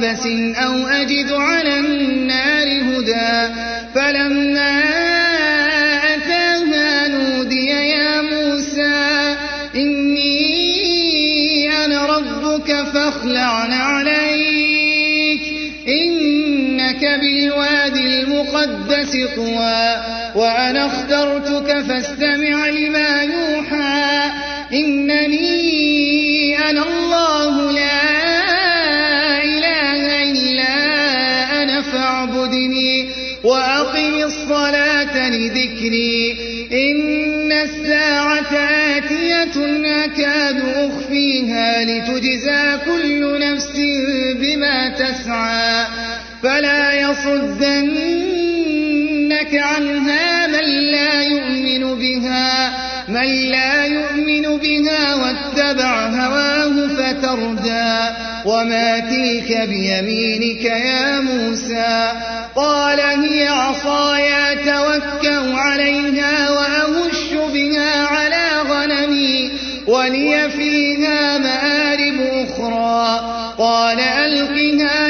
بقبس أو أجد على النار هدى فلما أتاها نودي يا موسى إني أنا ربك فاخلع عليك إنك بالواد المقدس طوى وأنا اخترتك فاستمع لما يوحى إنني تسعى فلا يصدنك عنها من لا يؤمن بها من لا يؤمن بها واتبع هواه فتردى وما تلك بيمينك يا موسى قال هي عصاي توكأ عليها وأهش بها على غنمي ولي فيها مآرب أخرى قال ألقها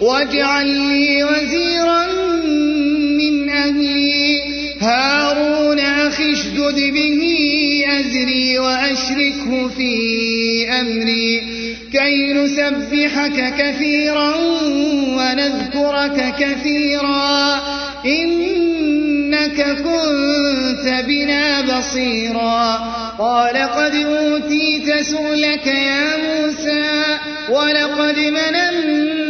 واجعل لي وزيرا من أهلي. هارون أخي اشدد به أزري وأشركه في أمري. كي نسبحك كثيرا ونذكرك كثيرا. إنك كنت بنا بصيرا. قال قد أوتيت سؤلك يا موسى ولقد عليك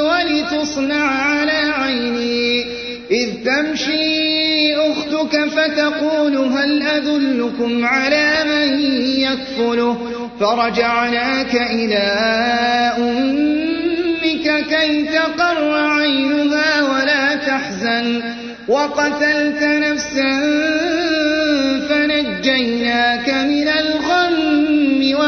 ولتصنع على عيني. إذ تمشي أختك فتقول هل أدلكم على من يكفله؟ فرجعناك إلى أمك كي تقر عينها ولا تحزن. وقتلت نفسا فنجيناك من الغم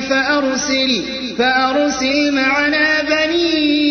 فأرسل فأرسل معنا بني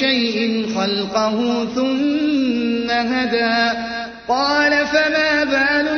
شيء خلقه ثم هدى. قال فما بال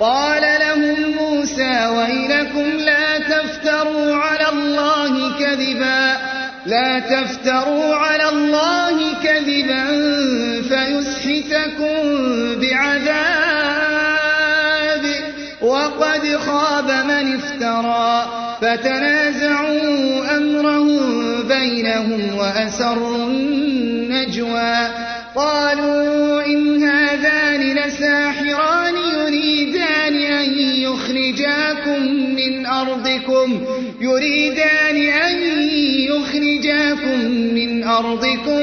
قال لهم موسى ويلكم لا تفتروا على الله كذبا لا تفتروا على الله كذبا فيسحتكم بعذاب. وقد خاب من افترى فتنازعوا أمرهم بينهم وأسروا النجوى. قالوا إن أرضكم يريدان أن يخرجاكم من أرضكم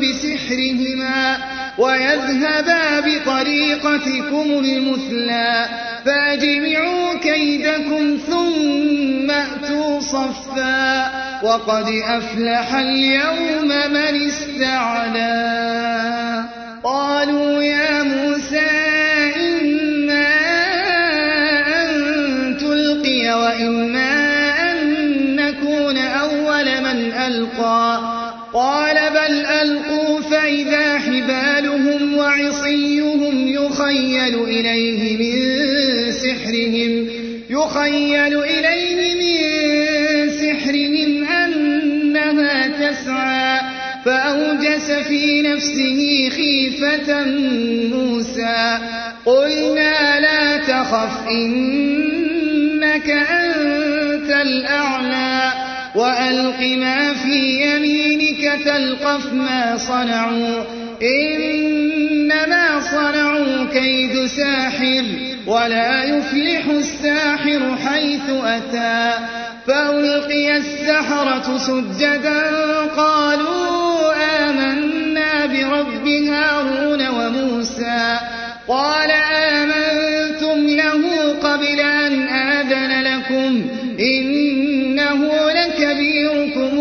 بسحرهما ويذهبا بطريقتكم المثلى فاجمعوا كيدكم ثم أتوا صفا وقد أفلح اليوم من استعلى قالوا يا ألقى قال بل ألقوا فإذا حبالهم وعصيهم يخيل إليه من سحرهم يخيل إليه من سحرهم أنها تسعى. فأوجس في نفسه خيفة موسى قلنا لا تخف إنك أنت الأعلى. وألق ما في يمينك تلقف ما صنعوا. إنما صنعوا كيد ساحر ولا يفلح الساحر حيث أتى. فألقي السحرة سجدا قالوا آمنا برب هارون وموسى. قال آمنتم له قبل أن آذن لكم. إن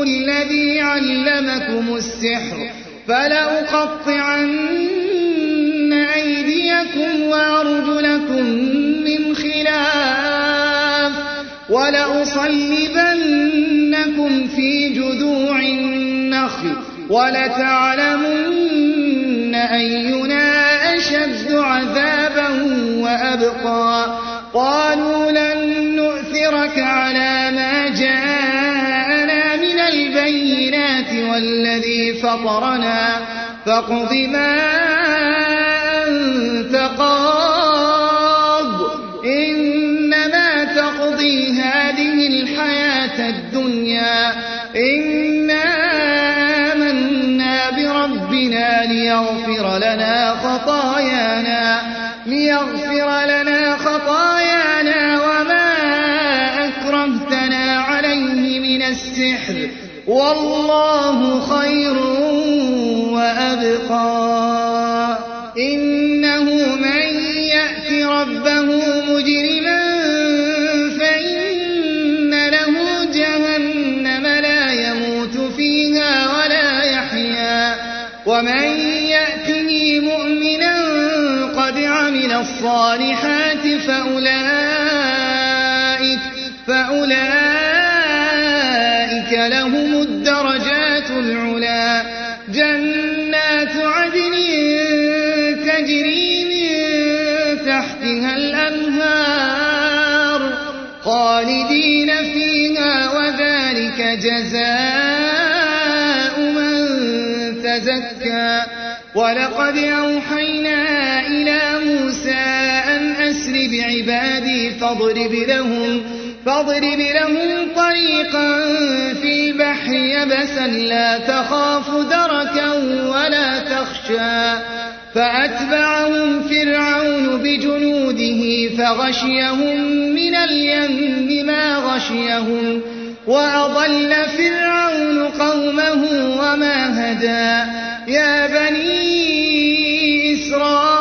ربكم الذي علمكم السحر فلأقطعن أيديكم وأرجلكم من خلاف ولأصلبنكم في جذوع النخل ولتعلمن أينا أشد عذابا وأبقى. قالوا لن نؤثرك على ما من البينات والذي فطرنا فاقض ما أنت قاض. إنما تقضي هذه الحياة الدنيا إنا والله خير وأبقى. إنه من يأت ربه مجرما فإن له جهنم لا يموت فيها ولا يحيا. ومن يأته مؤمنا قد عمل الصالحات فأولئك فأولئك لهم الدرجات العلا. جنات عدن تجري من تحتها الأنهار خالدين فيها وذلك جزاء من تزكى. ولقد أوحينا إلى موسى أن أسر بعبادي فاضرب لهم فاضرب لهم طريقا في البحر يبسا لا تخاف دركا ولا تخشى. فأتبعهم فرعون بجنوده فغشيهم من اليم ما غشيهم. وأضل فرعون قومه وما هدى. يا بني إسرائيل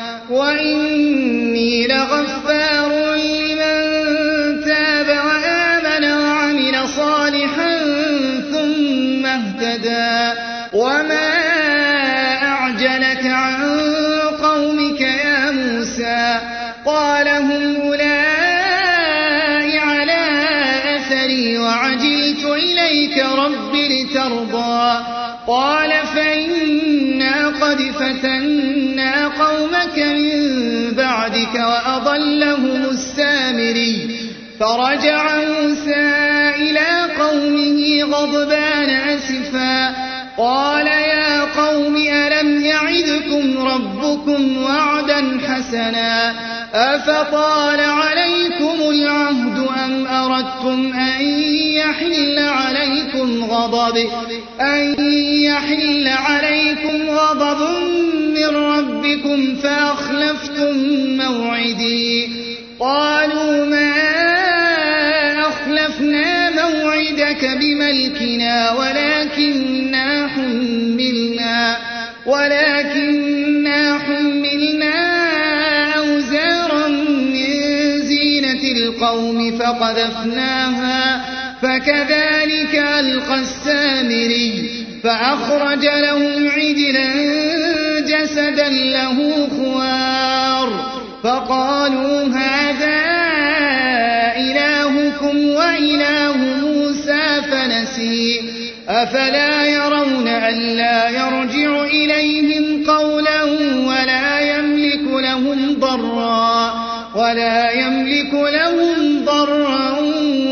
وإني لغفار لمن تاب وآمن وعمل صالحا ثم اهتدى. وما أعجلك عن قومك يا موسى؟ قال هم أولئك على أثري وعجلت إليك رب لترضى. قال فرجع موسى إلى قومه غضبان أسفا. قال يا قوم ألم يعدكم ربكم وعدا حسنا؟ أفطال عليكم العهد أم أردتم أن يحل عليكم غضب؟ أن يحل عليكم غضب من ربكم فأخلفتم موعدي. قالوا ما أخلفنا موعدك بملكنا ولكننا حملنا ولكننا حملنا أوزارا من زينة القوم فقذفناها فكذلك ألقى السامري فأخرج لهم عجلا جسدا له خوار فقالوا هذا إلهكم وإله موسى فنسي. أفلا يرون ألا يرجع إليهم قولا ولا يملك لهم ضرا ولا يملك لهم ضرا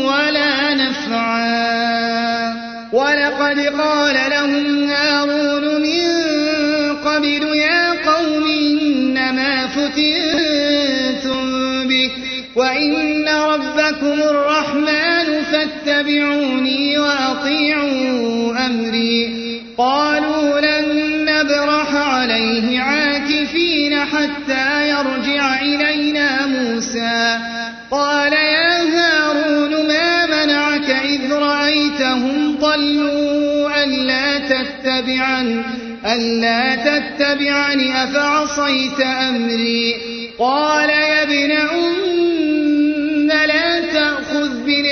ولا نفعا. ولقد قال لهم هارون من قبل يا قوم إنما فتنتم به وإن ربكم الرحمن فاتبعوني وأطيعوا أمري. قالوا لن نبرح عليه عاكفين حتى يرجع إلينا موسى. قال يا هارون ما منعك إذ رأيتهم ضلوا ألا تتبعن ألا تتبعني أفعصيت أمري؟ قال يا ابن أم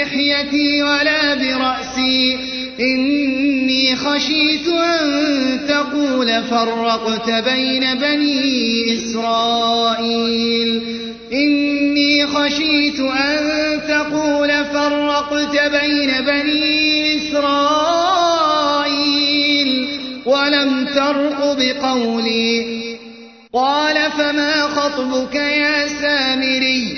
بلحيتي ولا برأسي. إني خشيت أن تقول فرقت بين بني إسرائيل. إني خشيت أن تقول فرقت بين بني إسرائيل. ولم ترق بقولي. قال فما خطبك يا سامري؟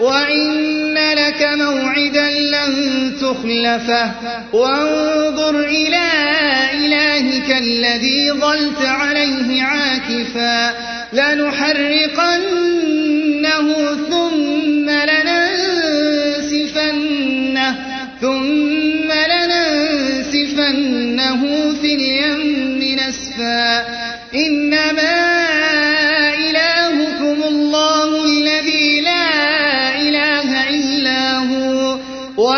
وإن لك موعدا لن تخلفه وانظر إلى إلهك الذي ظلت عليه عاكفا لنحرقنه ثم لننسفنه ثم لننسفنه في اليم نسفا إنما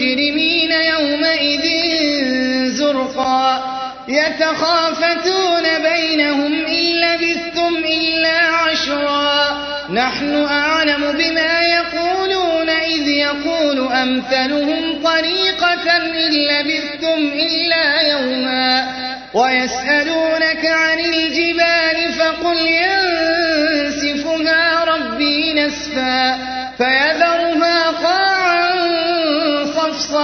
المجرمين يومئذ زرقا. يتخافتون بينهم إن لبثتم إلا عشرا. نحن أعلم بما يقولون إذ يقول أمثلهم طريقة إن لبثتم إلا يوما. ويسألونك عن الجبال فقل ينسفها ربي نسفا. قاعا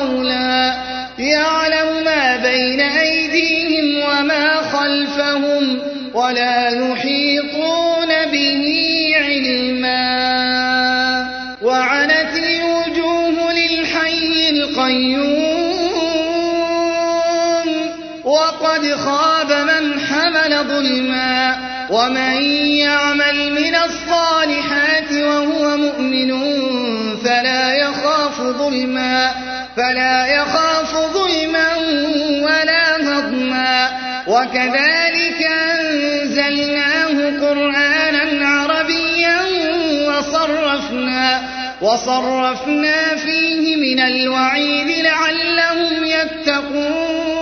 قولا يعلم ما بين أيديهم وما خلفهم ولا يحيطون به علما. وعنت الوجوه للحي القيوم وقد خاب من حمل ظلما. ومن يعمل من الصالحات وهو مؤمن فلا يخاف ظلما. فلا يخاف ظلما ولا هضما. وكذلك أنزلناه قرآنا عربيا وصرفنا وصرفنا فيه من الوعيد لعلهم يتقون.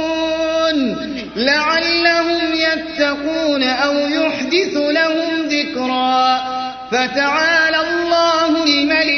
لعلهم يتقون أو يحدث لهم ذكرا. فتعالى الله الملك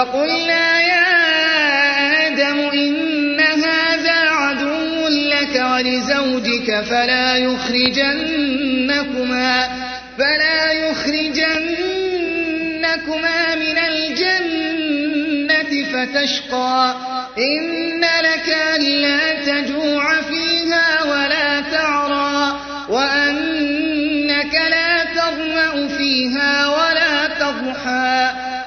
فقلنا يا آدم إن هذا عدو لك ولزوجك فلا يخرجنكما فلا يخرجنكما من الجنة فتشقى إن لك ألا تجوع فيها ولا تعرى وأنك لا تظمأ فيها ولا تضحى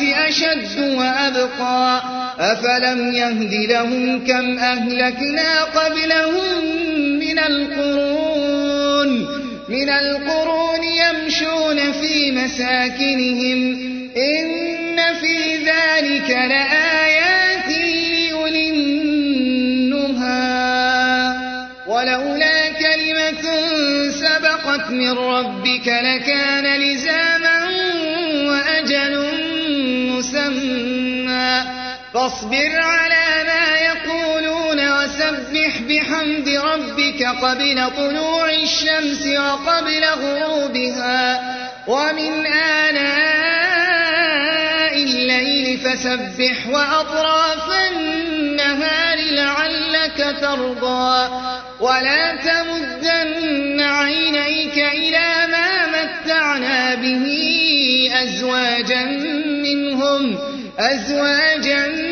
الآخرة أشد وأبقى. أفلم يهد لهم كم أهلكنا قبلهم من القرون من القرون يمشون في مساكنهم. إن في ذلك لآيات النهى. ولولا كلمة سبقت من ربك لكان لزاما فاصبر على ما يقولون وسبح بحمد ربك قبل طلوع الشمس وقبل غروبها. ومن آناء الليل فسبح وأطراف النهار لعلك ترضى. ولا تمدن عينيك إلى ما متعنا به أزواجا منهم أزواجا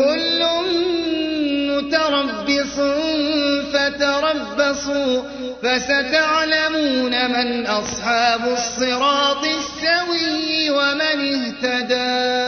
كل متربص فتربصوا فستعلمون من أصحاب الصراط السوي ومن اهتدى.